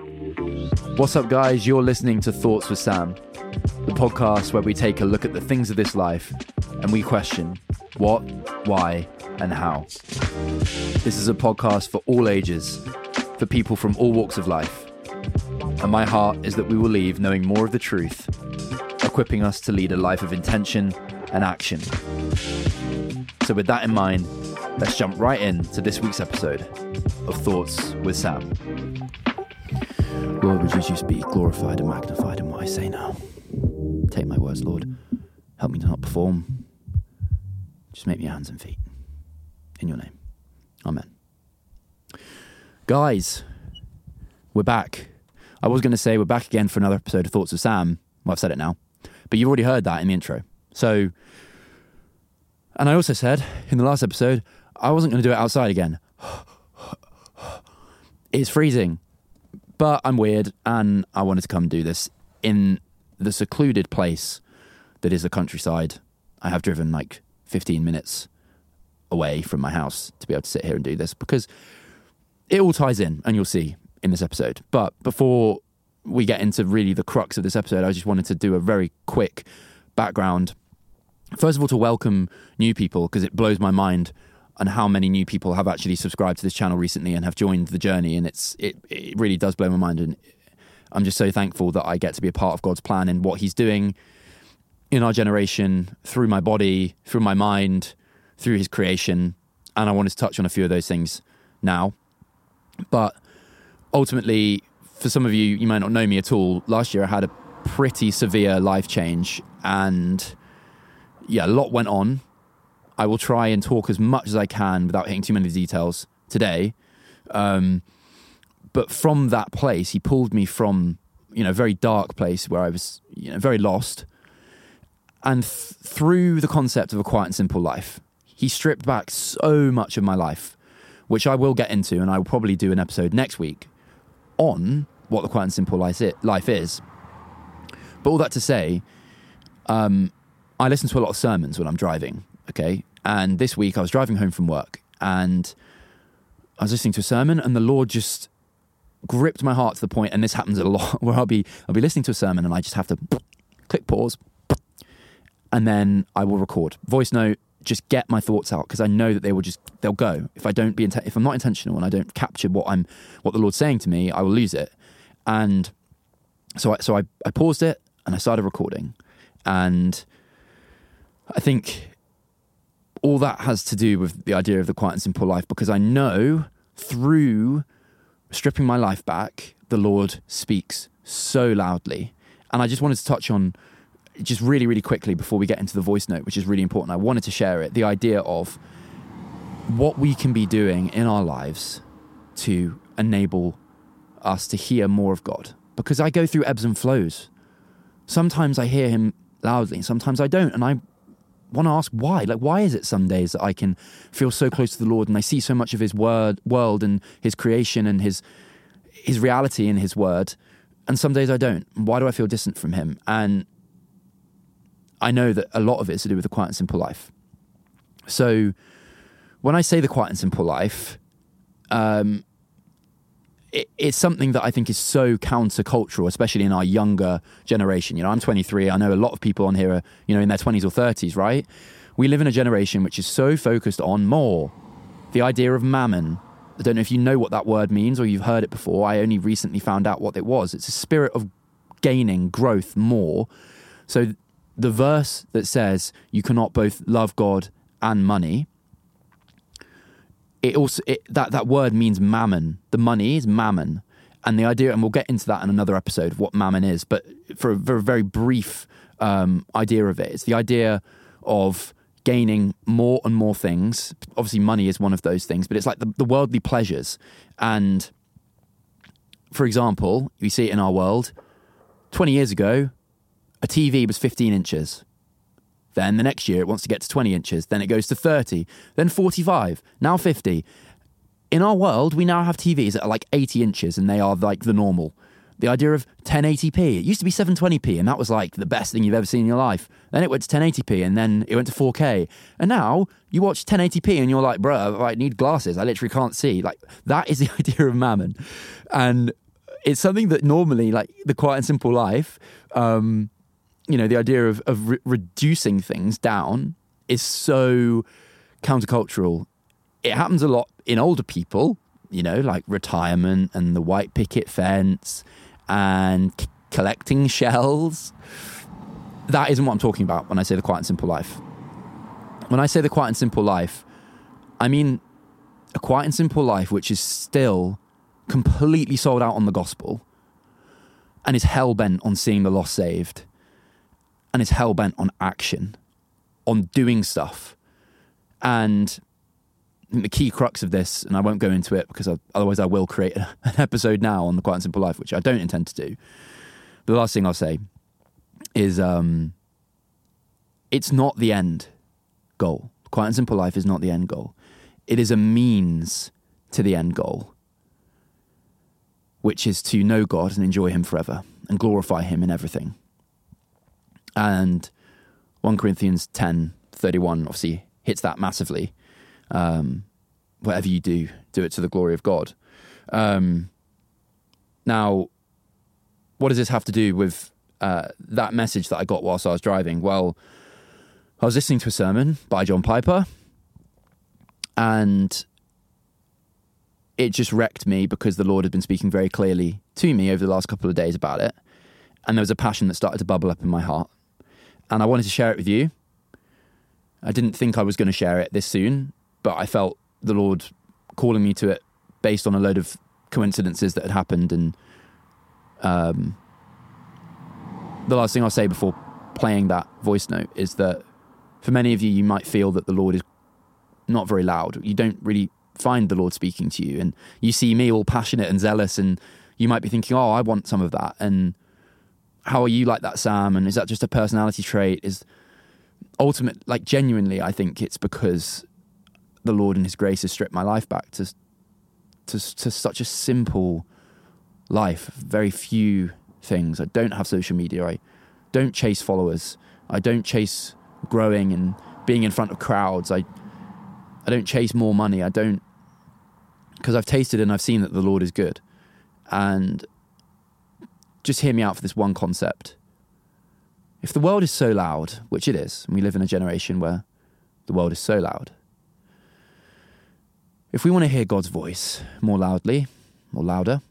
What's up, guys? You're listening to Thoughts with Sam, the podcast where we take a look at the things of this life and we question what, why, and how. This is a podcast for all ages, for people from all walks of life. And my heart is that we will leave knowing more of the truth, equipping us to lead a life of intention and action. So, with that in mind, let's jump right in to this week's episode of Thoughts with Sam. Lord, would just be glorified and magnified in what I say now? Take my words, Lord. Help me to not perform. Just make me hands and feet. In your name. Amen. Guys, we're back. I was going to say we're back again for another episode of Thoughts of Sam. Well, I've said it now. But you've already heard that in the intro. So, and I also said in the last episode, I wasn't going to do it outside again. It's freezing. But I'm weird and I wanted to come do this in the secluded place that is the countryside. I have driven like 15 minutes away from my house to be able to sit here and do this because it all ties in and you'll see in this episode. But before we get into really the crux of this episode, I just wanted to do a very quick background. First of all, to welcome new people because it blows my mind and how many new people have actually subscribed to this channel recently and have joined the journey. And it's it, it really does blow my mind. And I'm just so thankful that I get to be a part of God's plan and what He's doing in our generation through my body, through my mind, through His creation. And I wanted to touch on a few of those things now. But ultimately, for some of you, you might not know me at all. Last year, I had a pretty severe life change, and yeah, a lot went on I will try and talk as much as I can without hitting too many details today. Um, but from that place, he pulled me from you know a very dark place where I was you know very lost, and th- through the concept of a quiet and simple life, he stripped back so much of my life, which I will get into, and I will probably do an episode next week on what the quiet and simple life is. But all that to say, um, I listen to a lot of sermons when I'm driving. Okay, and this week I was driving home from work and I was listening to a sermon and the Lord just gripped my heart to the point, and this happens a lot, where I'll be I'll be listening to a sermon and I just have to click pause, and then I will record. Voice note, just get my thoughts out because I know that they will just they'll go. If I don't be if I'm not intentional and I don't capture what I'm what the Lord's saying to me, I will lose it, and so I, so I, I paused it and I started recording, and I think all that has to do with the idea of the quiet and simple life because I know through stripping my life back, the Lord speaks so loudly. And I just wanted to touch on just really, really quickly before we get into the voice note, which is really important. I wanted to share it the idea of what we can be doing in our lives to enable us to hear more of God. Because I go through ebbs and flows. Sometimes I hear Him loudly, sometimes I don't. And I want to ask why. Like, why is it some days that I can feel so close to the Lord and I see so much of His word, world and His creation and His His reality in His word, and some days I don't. Why do I feel distant from Him? And I know that a lot of it is to do with the quiet and simple life. So, when I say the quiet and simple life, um, it, it's something that I think is so countercultural, especially in our younger generation. You know, I'm 23. I know a lot of people on here are, you know, in their 20s or 30s, right? We live in a generation which is so focused on more. The idea of mammon. I don't know if you know what that word means or you've heard it before. I only recently found out what it was. It's a spirit of gaining, growth, more. So the verse that says you cannot both love God and money it also it, that that word means mammon. The money is mammon, and the idea, and we'll get into that in another episode of what mammon is. But for a, very brief um, idea of it, it's the idea of gaining more and more things. Obviously, money is one of those things, but it's like the, the worldly pleasures. And for example, we see it in our world. Twenty years ago, a TV was 15 inches. Then the next year it wants to get to 20 inches. Then it goes to 30. Then 45. Now 50. In our world, we now have TVs that are like 80 inches and they are like the normal. The idea of 1080p. It used to be 720p and that was like the best thing you've ever seen in your life. Then it went to 1080p and then it went to 4K. And now you watch 1080p and you're like, bruh, I need glasses. I literally can't see. Like that is the idea of mammon. And it's something that normally, like the quiet and simple life, um, you know, the idea of, of re- reducing things down is so countercultural. It happens a lot in older people, you know, like retirement and the white picket fence and c- collecting shells. That isn't what I'm talking about when I say the quiet and simple life. When I say the quiet and simple life, I mean a quiet and simple life which is still completely sold out on the gospel and is hell bent on seeing the lost saved and is hell bent on action, on doing stuff. And the key crux of this, and I won't go into it because I, otherwise I will create an episode now on the Quiet and Simple Life, which I don't intend to do. The last thing I'll say is um, it's not the end goal. Quiet and Simple Life is not the end goal. It is a means to the end goal, which is to know God and enjoy Him forever and glorify Him in everything. And 1 Corinthians 10 31 obviously hits that massively. Um, whatever you do, do it to the glory of God. Um, now, what does this have to do with uh, that message that I got whilst I was driving? Well, I was listening to a sermon by John Piper, and it just wrecked me because the Lord had been speaking very clearly to me over the last couple of days about it. And there was a passion that started to bubble up in my heart. And I wanted to share it with you. I didn't think I was going to share it this soon, but I felt the Lord calling me to it based on a load of coincidences that had happened. And um, the last thing I'll say before playing that voice note is that for many of you, you might feel that the Lord is not very loud. You don't really find the Lord speaking to you. And you see me all passionate and zealous, and you might be thinking, oh, I want some of that. And how are you like that, Sam? And is that just a personality trait? Is ultimate, like genuinely, I think it's because the Lord and His grace has stripped my life back to to, to such a simple life. Very few things. I don't have social media. I don't chase followers. I don't chase growing and being in front of crowds. I I don't chase more money. I don't because I've tasted and I've seen that the Lord is good. And just hear me out for this one concept. If the world is so loud, which it is, and we live in a generation where the world is so loud, if we want to hear God's voice more loudly, more louder,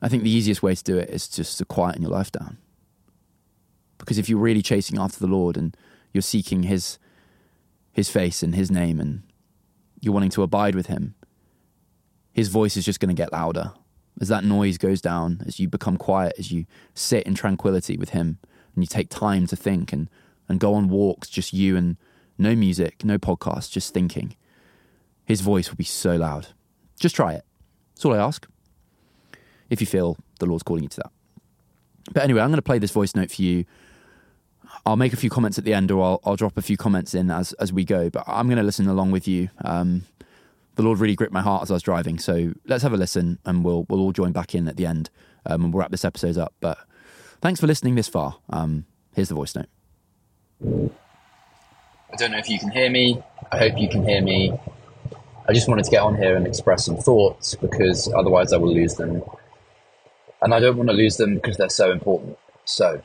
I think the easiest way to do it is just to quieten your life down. Because if you're really chasing after the Lord and you're seeking His His face and His name and you're wanting to abide with Him, His voice is just going to get louder as that noise goes down, as you become quiet, as you sit in tranquility with Him, and you take time to think and, and go on walks, just you and no music, no podcast, just thinking, His voice will be so loud. Just try it. That's all I ask. If you feel the Lord's calling you to that. But anyway, I'm going to play this voice note for you. I'll make a few comments at the end, or I'll, I'll drop a few comments in as as we go. But I'm going to listen along with you. Um, the Lord really gripped my heart as I was driving. So let's have a listen, and we'll we'll all join back in at the end, um, and we'll wrap this episode up. But thanks for listening this far. Um, here's the voice note. I don't know if you can hear me. I hope you can hear me. I just wanted to get on here and express some thoughts because otherwise I will lose them. And I don't want to lose them because they're so important. So,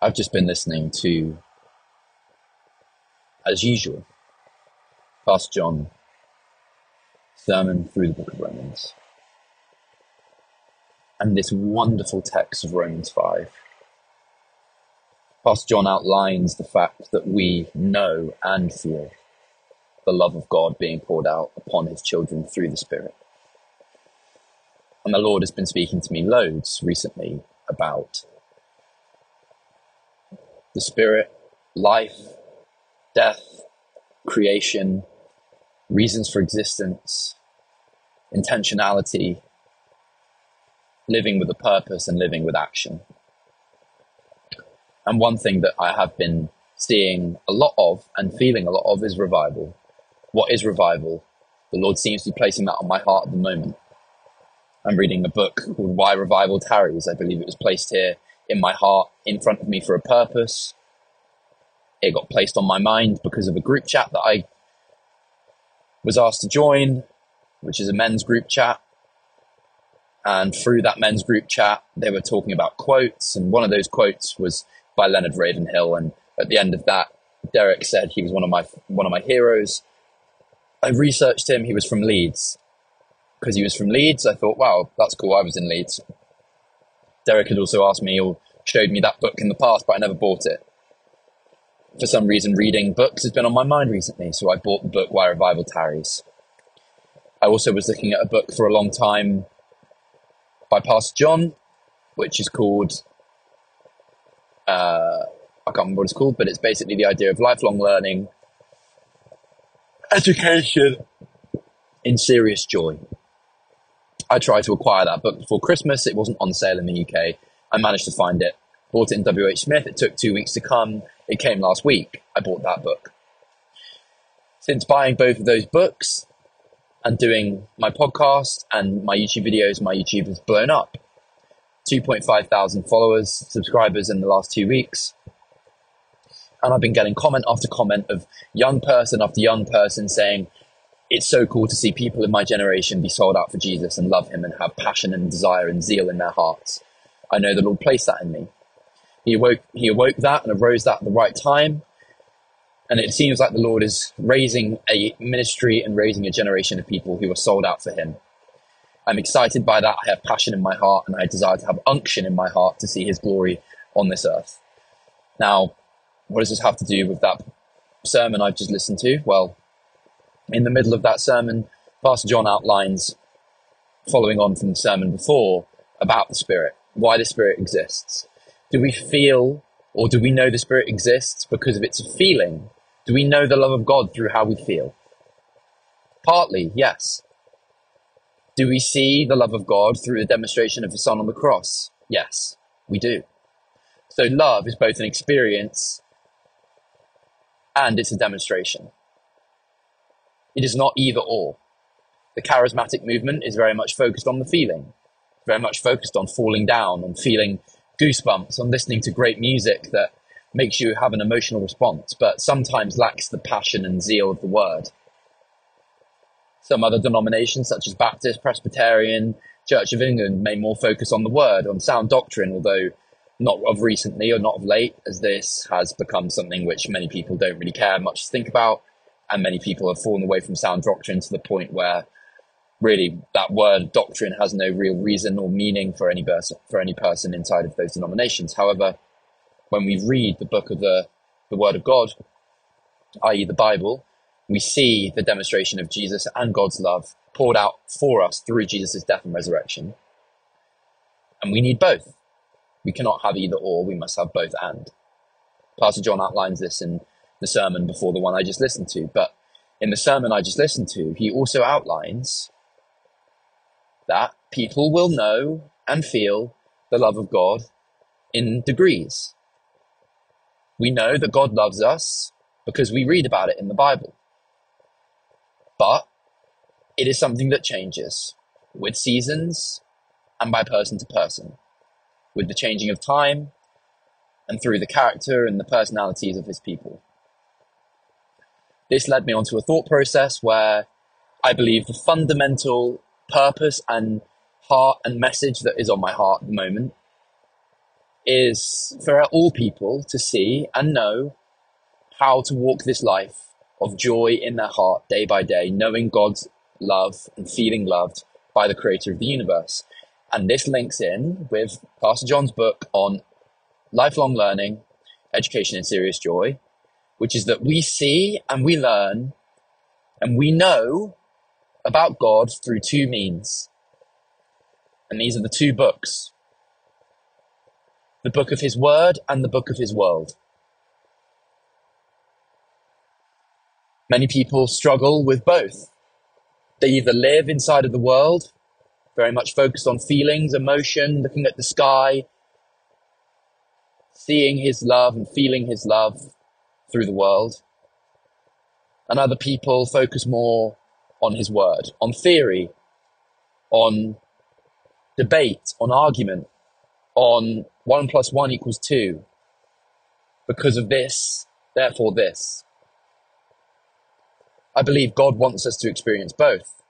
I've just been listening to as usual, Pastor John sermon through the book of Romans. And this wonderful text of Romans 5. Pastor John outlines the fact that we know and feel the love of God being poured out upon his children through the Spirit. And the Lord has been speaking to me loads recently about the Spirit, life, death, creation, reasons for existence, intentionality, living with a purpose and living with action. And one thing that I have been seeing a lot of and feeling a lot of is revival. What is revival? The Lord seems to be placing that on my heart at the moment. I'm reading a book called Why Revival Tarries. I believe it was placed here in my heart, in front of me for a purpose, it got placed on my mind because of a group chat that I was asked to join, which is a men's group chat. And through that men's group chat, they were talking about quotes. And one of those quotes was by Leonard Ravenhill. And at the end of that, Derek said he was one of my one of my heroes. I researched him. He was from Leeds. Because he was from Leeds, I thought, wow, that's cool. I was in Leeds. Derek had also asked me or showed me that book in the past, but I never bought it. For some reason, reading books has been on my mind recently, so I bought the book Why Revival Tarries. I also was looking at a book for a long time by Pastor John, which is called, uh, I can't remember what it's called, but it's basically the idea of lifelong learning, education in serious joy. I tried to acquire that book before Christmas. It wasn't on sale in the UK. I managed to find it. Bought it in WH Smith. It took two weeks to come. It came last week. I bought that book. Since buying both of those books and doing my podcast and my YouTube videos, my YouTube has blown up. 2.5 thousand followers, subscribers in the last two weeks. And I've been getting comment after comment of young person after young person saying, it's so cool to see people in my generation be sold out for Jesus and love him and have passion and desire and zeal in their hearts. I know the Lord placed that in me. He awoke, he awoke that and arose that at the right time. And it seems like the Lord is raising a ministry and raising a generation of people who are sold out for him. I'm excited by that. I have passion in my heart and I desire to have unction in my heart to see his glory on this earth. Now, what does this have to do with that sermon I've just listened to? Well, in the middle of that sermon, Pastor John outlines, following on from the sermon before, about the Spirit, why the Spirit exists. Do we feel or do we know the Spirit exists because of its feeling? Do we know the love of God through how we feel? Partly, yes. Do we see the love of God through the demonstration of the Son on the cross? Yes, we do. So love is both an experience and it's a demonstration. It is not either or. The charismatic movement is very much focused on the feeling, very much focused on falling down, and feeling goosebumps, on listening to great music that makes you have an emotional response, but sometimes lacks the passion and zeal of the word. Some other denominations, such as Baptist, Presbyterian, Church of England, may more focus on the word, on sound doctrine, although not of recently or not of late, as this has become something which many people don't really care much to think about and many people have fallen away from sound doctrine to the point where really that word doctrine has no real reason or meaning for any person for any person inside of those denominations. However, when we read the book of the the Word of God, i.e., the Bible, we see the demonstration of Jesus and God's love poured out for us through Jesus' death and resurrection. And we need both. We cannot have either or, we must have both and. Pastor John outlines this in the sermon before the one I just listened to. But in the sermon I just listened to, he also outlines that people will know and feel the love of God in degrees. We know that God loves us because we read about it in the Bible. But it is something that changes with seasons and by person to person, with the changing of time and through the character and the personalities of his people. This led me onto a thought process where I believe the fundamental purpose and heart and message that is on my heart at the moment is for all people to see and know how to walk this life of joy in their heart day by day, knowing God's love and feeling loved by the creator of the universe. And this links in with Pastor John's book on lifelong learning, education in serious joy, which is that we see and we learn and we know about God through two means. And these are the two books the book of His Word and the book of His world. Many people struggle with both. They either live inside of the world, very much focused on feelings, emotion, looking at the sky, seeing His love and feeling His love, through the world. And other people focus more on his word, on theory, on debate, on argument, on one plus one equals two. Because of this, therefore this. I believe God wants us to experience both.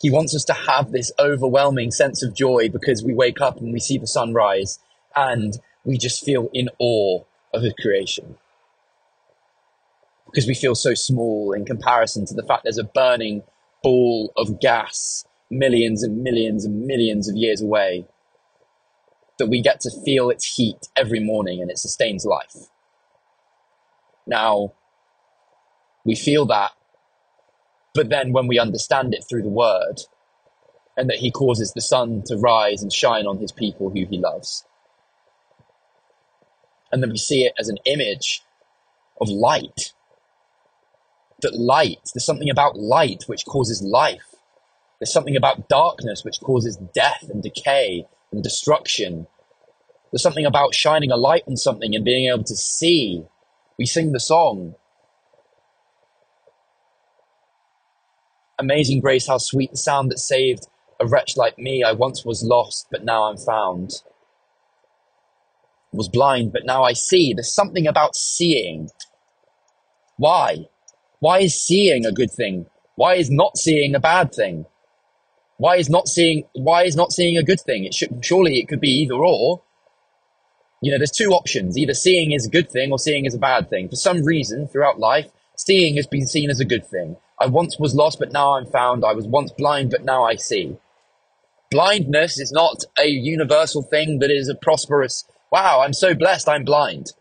He wants us to have this overwhelming sense of joy because we wake up and we see the sunrise and we just feel in awe of His creation. Because we feel so small in comparison to the fact there's a burning ball of gas millions and millions and millions of years away that we get to feel its heat every morning and it sustains life. Now, we feel that, but then when we understand it through the word, and that he causes the sun to rise and shine on his people who he loves, and then we see it as an image of light. That light, there's something about light which causes life. There's something about darkness which causes death and decay and destruction. There's something about shining a light on something and being able to see. We sing the song. Amazing grace, how sweet the sound that saved a wretch like me. I once was lost, but now I'm found. Was blind, but now I see. There's something about seeing. Why? Why is seeing a good thing? Why is not seeing a bad thing? Why is not seeing why is not seeing a good thing? It should surely it could be either or. You know, there's two options. Either seeing is a good thing or seeing is a bad thing. For some reason, throughout life, seeing has been seen as a good thing. I once was lost, but now I'm found. I was once blind, but now I see. Blindness is not a universal thing that is a prosperous, wow, I'm so blessed, I'm blind.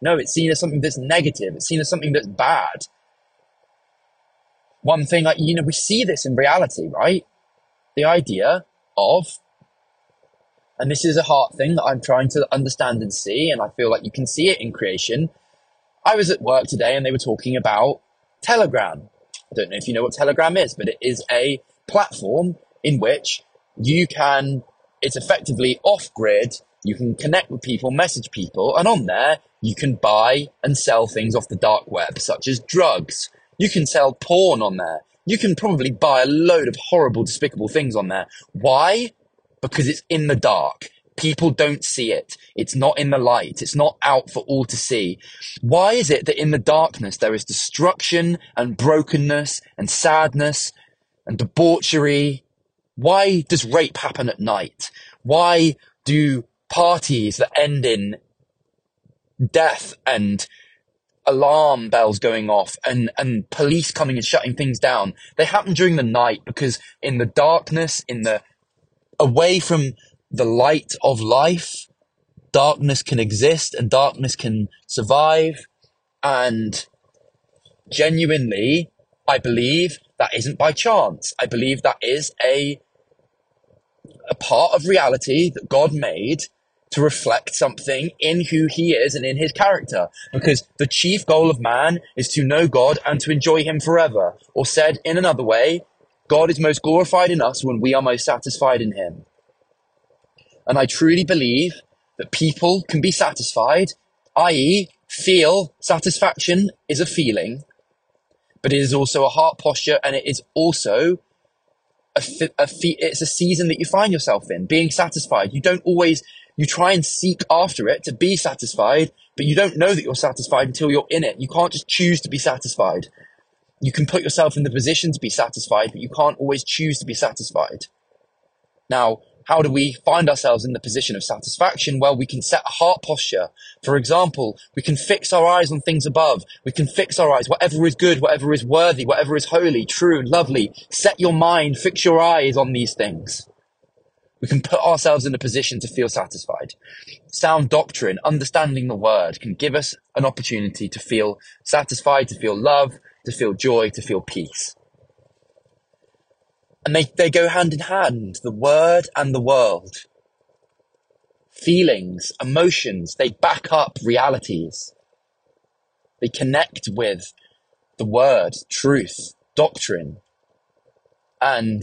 No, it's seen as something that's negative. It's seen as something that's bad. One thing, like, you know, we see this in reality, right? The idea of and this is a heart thing that I'm trying to understand and see, and I feel like you can see it in creation. I was at work today and they were talking about Telegram. I don't know if you know what Telegram is, but it is a platform in which you can, it's effectively off grid. You can connect with people, message people, and on there, you can buy and sell things off the dark web, such as drugs. You can sell porn on there. You can probably buy a load of horrible, despicable things on there. Why? because it's in the dark. People don't see it. It's not in the light. It's not out for all to see. Why is it that in the darkness there is destruction and brokenness and sadness and debauchery? Why does rape happen at night? Why do parties that end in death and alarm bells going off and, and police coming and shutting things down. They happen during the night because in the darkness, in the away from the light of life, darkness can exist and darkness can survive. And genuinely, I believe that isn't by chance. I believe that is a, a part of reality that God made to reflect something in who he is and in his character. Because the chief goal of man is to know God and to enjoy him forever. Or said in another way, God is most glorified in us when we are most satisfied in Him. And I truly believe that people can be satisfied, i.e., feel satisfaction is a feeling, but it is also a heart posture and it is also a, a it's a season that you find yourself in, being satisfied. You don't always, you try and seek after it to be satisfied, but you don't know that you're satisfied until you're in it. You can't just choose to be satisfied you can put yourself in the position to be satisfied, but you can't always choose to be satisfied. Now, how do we find ourselves in the position of satisfaction? Well, we can set a heart posture. For example, we can fix our eyes on things above. We can fix our eyes, whatever is good, whatever is worthy, whatever is holy, true, lovely. Set your mind, fix your eyes on these things. We can put ourselves in a position to feel satisfied. Sound doctrine, understanding the word can give us an opportunity to feel satisfied, to feel love, to feel joy, to feel peace. And they, they go hand in hand, the word and the world. Feelings, emotions, they back up realities. They connect with the word, truth, doctrine. And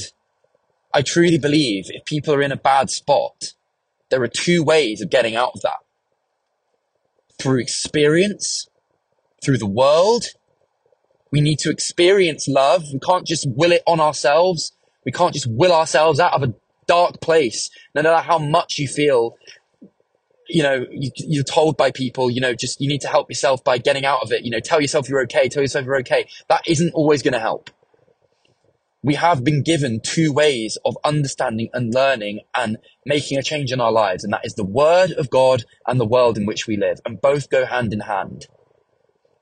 I truly believe if people are in a bad spot, there are two ways of getting out of that. Through experience, through the world, we need to experience love. We can't just will it on ourselves. We can't just will ourselves out of a dark place. No matter how much you feel you know, you, you're told by people, you know, just you need to help yourself by getting out of it. You know, tell yourself you're okay, tell yourself you're okay. That isn't always going to help. We have been given two ways of understanding and learning and making a change in our lives, and that is the Word of God and the world in which we live, and both go hand in hand.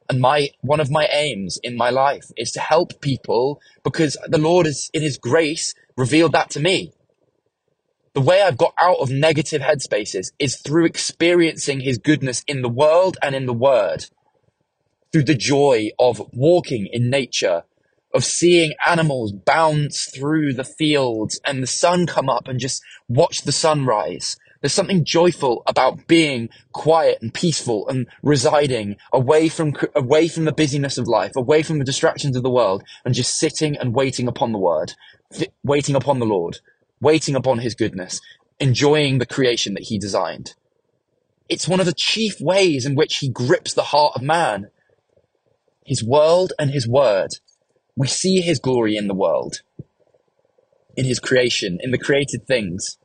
And my one of my aims in my life is to help people because the Lord is in His grace revealed that to me the way I've got out of negative headspaces is through experiencing his goodness in the world and in the word. Through the joy of walking in nature, of seeing animals bounce through the fields and the sun come up and just watch the sunrise. There's something joyful about being quiet and peaceful and residing away from, away from the busyness of life, away from the distractions of the world and just sitting and waiting upon the word, waiting upon the Lord waiting upon his goodness, enjoying the creation that he designed. It's one of the chief ways in which he grips the heart of man. His world and his word. We see his glory in the world, in his creation, in the created things.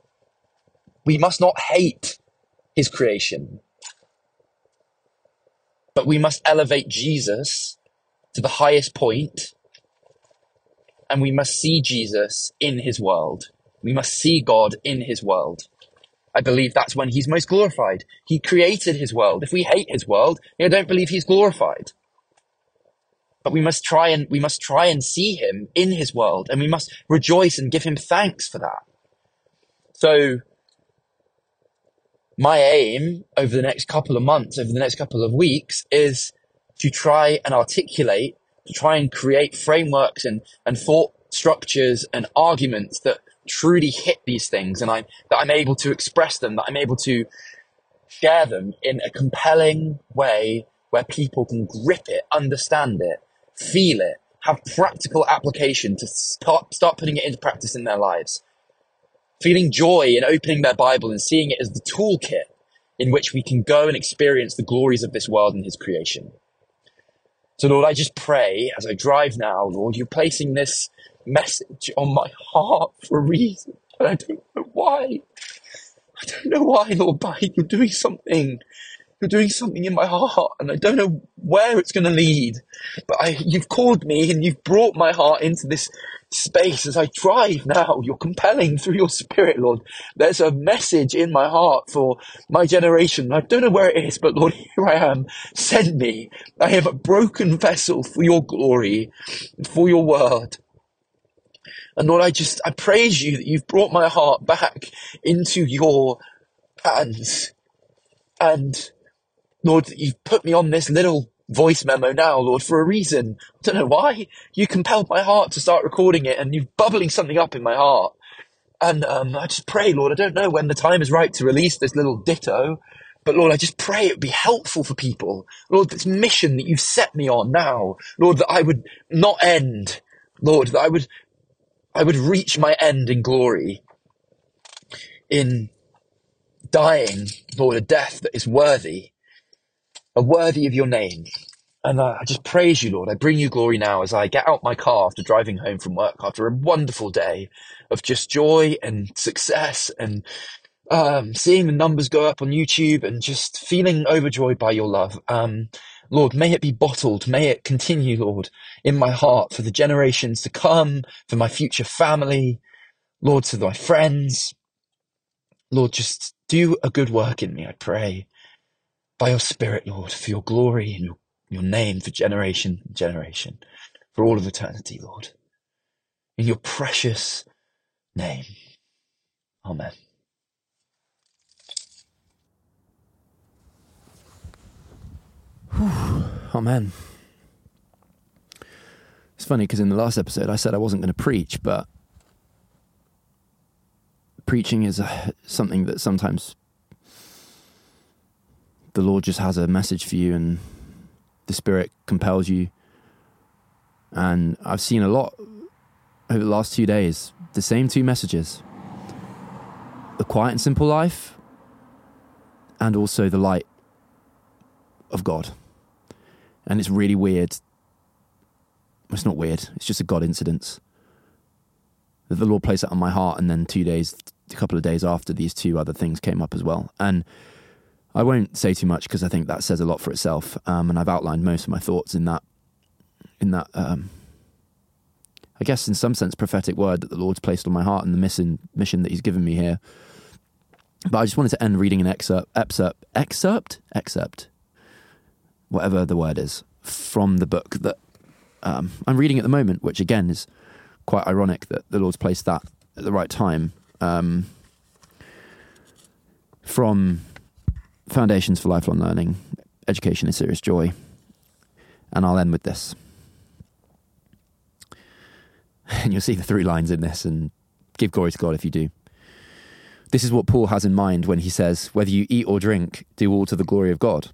We must not hate his creation, but we must elevate Jesus to the highest point, and we must see Jesus in his world. We must see God in his world. I believe that's when he's most glorified. He created his world. If we hate his world, I don't believe he's glorified. But we must try and we must try and see him in his world, and we must rejoice and give him thanks for that. So my aim over the next couple of months, over the next couple of weeks, is to try and articulate, to try and create frameworks and, and thought structures and arguments that truly hit these things and I'm, that I'm able to express them, that I'm able to share them in a compelling way where people can grip it, understand it, feel it, have practical application to start, start putting it into practice in their lives. Feeling joy in opening their Bible and seeing it as the toolkit in which we can go and experience the glories of this world and His creation. So, Lord, I just pray as I drive now, Lord, you're placing this message on my heart for a reason. And I don't know why. I don't know why, Lord, but you're doing something. You're doing something in my heart, and I don't know where it's going to lead. But I, you've called me and you've brought my heart into this space as I drive now. You're compelling through your spirit, Lord. There's a message in my heart for my generation. I don't know where it is, but Lord, here I am. Send me. I am a broken vessel for your glory, for your word. And Lord, I just, I praise you that you've brought my heart back into your hands. And Lord, you've put me on this little voice memo now, Lord, for a reason. I don't know why. You compelled my heart to start recording it and you're bubbling something up in my heart. And um, I just pray, Lord, I don't know when the time is right to release this little ditto, but Lord, I just pray it would be helpful for people. Lord, this mission that you've set me on now, Lord, that I would not end. Lord, that I would I would reach my end in glory in dying, Lord, a death that is worthy, a worthy of your name. And I just praise you, Lord. I bring you glory now as I get out my car after driving home from work after a wonderful day of just joy and success and um, seeing the numbers go up on YouTube and just feeling overjoyed by your love. Um, Lord, may it be bottled. May it continue, Lord, in my heart for the generations to come, for my future family, Lord, to my friends. Lord, just do a good work in me, I pray. By your Spirit, Lord, for your glory and your, your name for generation and generation, for all of eternity, Lord. In your precious name. Amen. Oh man. It's funny because in the last episode I said I wasn't going to preach, but preaching is a, something that sometimes the Lord just has a message for you and the Spirit compels you. And I've seen a lot over the last two days the same two messages the quiet and simple life, and also the light of God. And it's really weird. It's not weird, it's just a God incidence. That the Lord placed that on my heart, and then two days, a couple of days after, these two other things came up as well. And I won't say too much because I think that says a lot for itself, um, and I've outlined most of my thoughts in that, in that, um, I guess, in some sense, prophetic word that the Lord's placed on my heart and the mission mission that He's given me here. But I just wanted to end reading an excerpt, excerpt, excerpt, excerpt, whatever the word is, from the book that um, I'm reading at the moment, which again is quite ironic that the Lord's placed that at the right time. Um, from Foundations for Lifelong Learning, Education is Serious Joy. And I'll end with this. And you'll see the three lines in this, and give glory to God if you do. This is what Paul has in mind when he says, Whether you eat or drink, do all to the glory of God.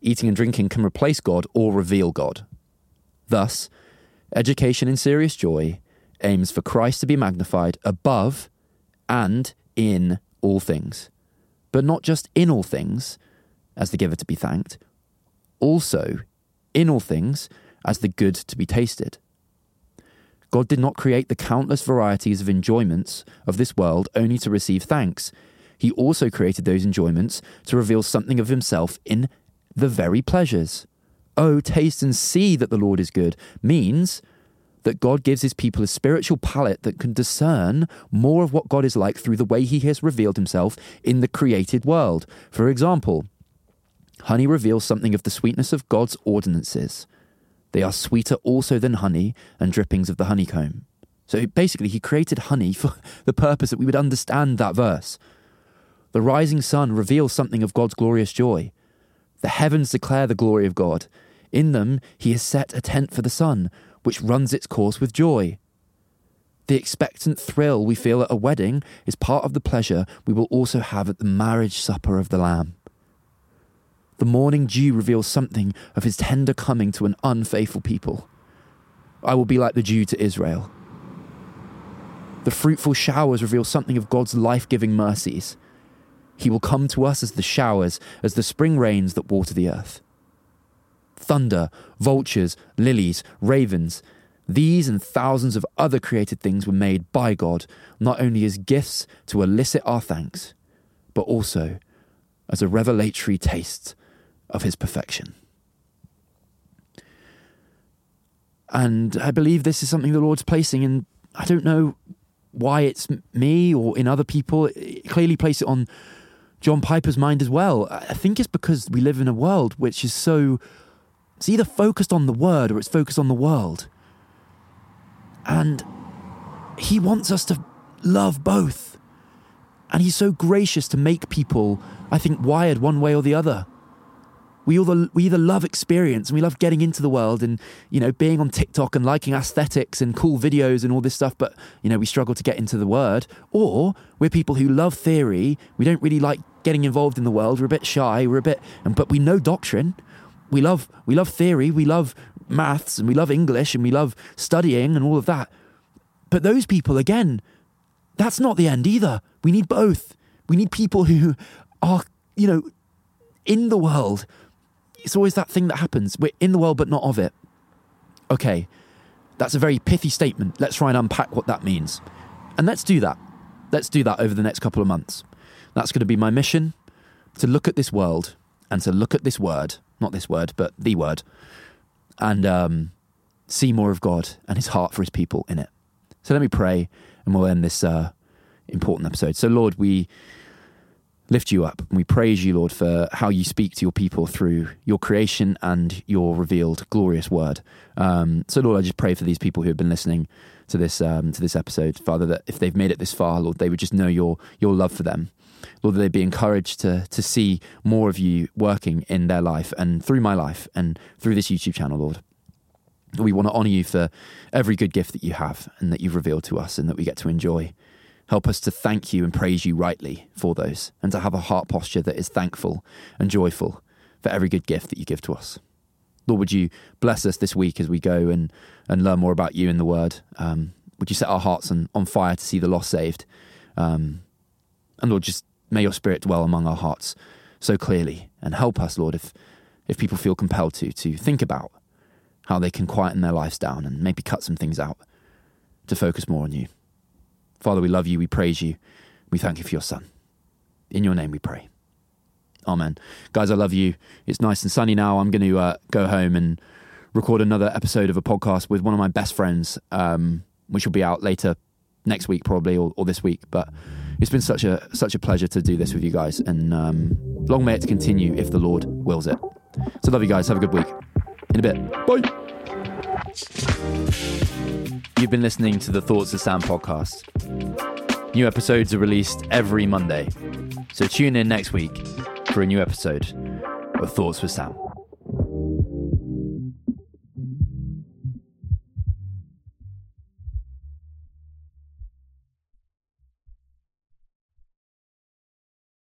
Eating and drinking can replace God or reveal God. Thus, education in serious joy aims for Christ to be magnified above and in all things, but not just in all things, as the giver to be thanked, also in all things, as the good to be tasted. God did not create the countless varieties of enjoyments of this world only to receive thanks. He also created those enjoyments to reveal something of himself in the very pleasures. Oh, taste and see that the Lord is good means that God gives his people a spiritual palate that can discern more of what God is like through the way he has revealed himself in the created world. For example, honey reveals something of the sweetness of God's ordinances. They are sweeter also than honey and drippings of the honeycomb. So basically, he created honey for the purpose that we would understand that verse. The rising sun reveals something of God's glorious joy. The heavens declare the glory of God. In them, he has set a tent for the sun, which runs its course with joy. The expectant thrill we feel at a wedding is part of the pleasure we will also have at the marriage supper of the Lamb. The morning dew reveals something of his tender coming to an unfaithful people. I will be like the dew to Israel. The fruitful showers reveal something of God's life giving mercies. He will come to us as the showers, as the spring rains that water the earth thunder, vultures, lilies, ravens. These and thousands of other created things were made by God, not only as gifts to elicit our thanks, but also as a revelatory taste of His perfection. And I believe this is something the Lord's placing, and I don't know why it's me or in other people. It clearly place it on John Piper's mind as well. I think it's because we live in a world which is so it's either focused on the word or it's focused on the world. And he wants us to love both. And he's so gracious to make people, I think, wired one way or the other. We either, we either love experience and we love getting into the world and, you know, being on TikTok and liking aesthetics and cool videos and all this stuff, but, you know, we struggle to get into the word. Or we're people who love theory. We don't really like getting involved in the world. We're a bit shy. We're a bit, but we know doctrine we love we love theory, we love maths, and we love English, and we love studying and all of that. But those people, again, that's not the end either. We need both. We need people who are, you know, in the world. It's always that thing that happens. We're in the world, but not of it. Okay, that's a very pithy statement. Let's try and unpack what that means. And let's do that. Let's do that over the next couple of months. That's going to be my mission to look at this world and to look at this word not this word, but the word, and um, see more of God and his heart for his people in it. So let me pray and we'll end this uh, important episode. So, Lord, we lift you up and we praise you, Lord, for how you speak to your people through your creation and your revealed glorious word. Um, so, Lord, I just pray for these people who have been listening to this um, to this episode, Father, that if they've made it this far, Lord, they would just know your your love for them Lord, that they be encouraged to, to see more of you working in their life and through my life and through this YouTube channel, Lord. We want to honor you for every good gift that you have and that you've revealed to us and that we get to enjoy. Help us to thank you and praise you rightly for those and to have a heart posture that is thankful and joyful for every good gift that you give to us. Lord, would you bless us this week as we go and, and learn more about you in the Word? Um, would you set our hearts on, on fire to see the lost saved? Um, and Lord, just May your spirit dwell among our hearts so clearly and help us, Lord, if, if people feel compelled to, to think about how they can quieten their lives down and maybe cut some things out to focus more on you. Father, we love you, we praise you, we thank you for your Son. In your name we pray. Amen. Guys, I love you. It's nice and sunny now. I'm going to uh, go home and record another episode of a podcast with one of my best friends, um, which will be out later next week, probably, or, or, this week. But it's been such a such a pleasure to do this with you guys, and um, long may it continue if the Lord wills it. So, love you guys. Have a good week. In a bit. Bye. You've been listening to the Thoughts of Sam podcast. New episodes are released every Monday, so tune in next week for a new episode of Thoughts with Sam.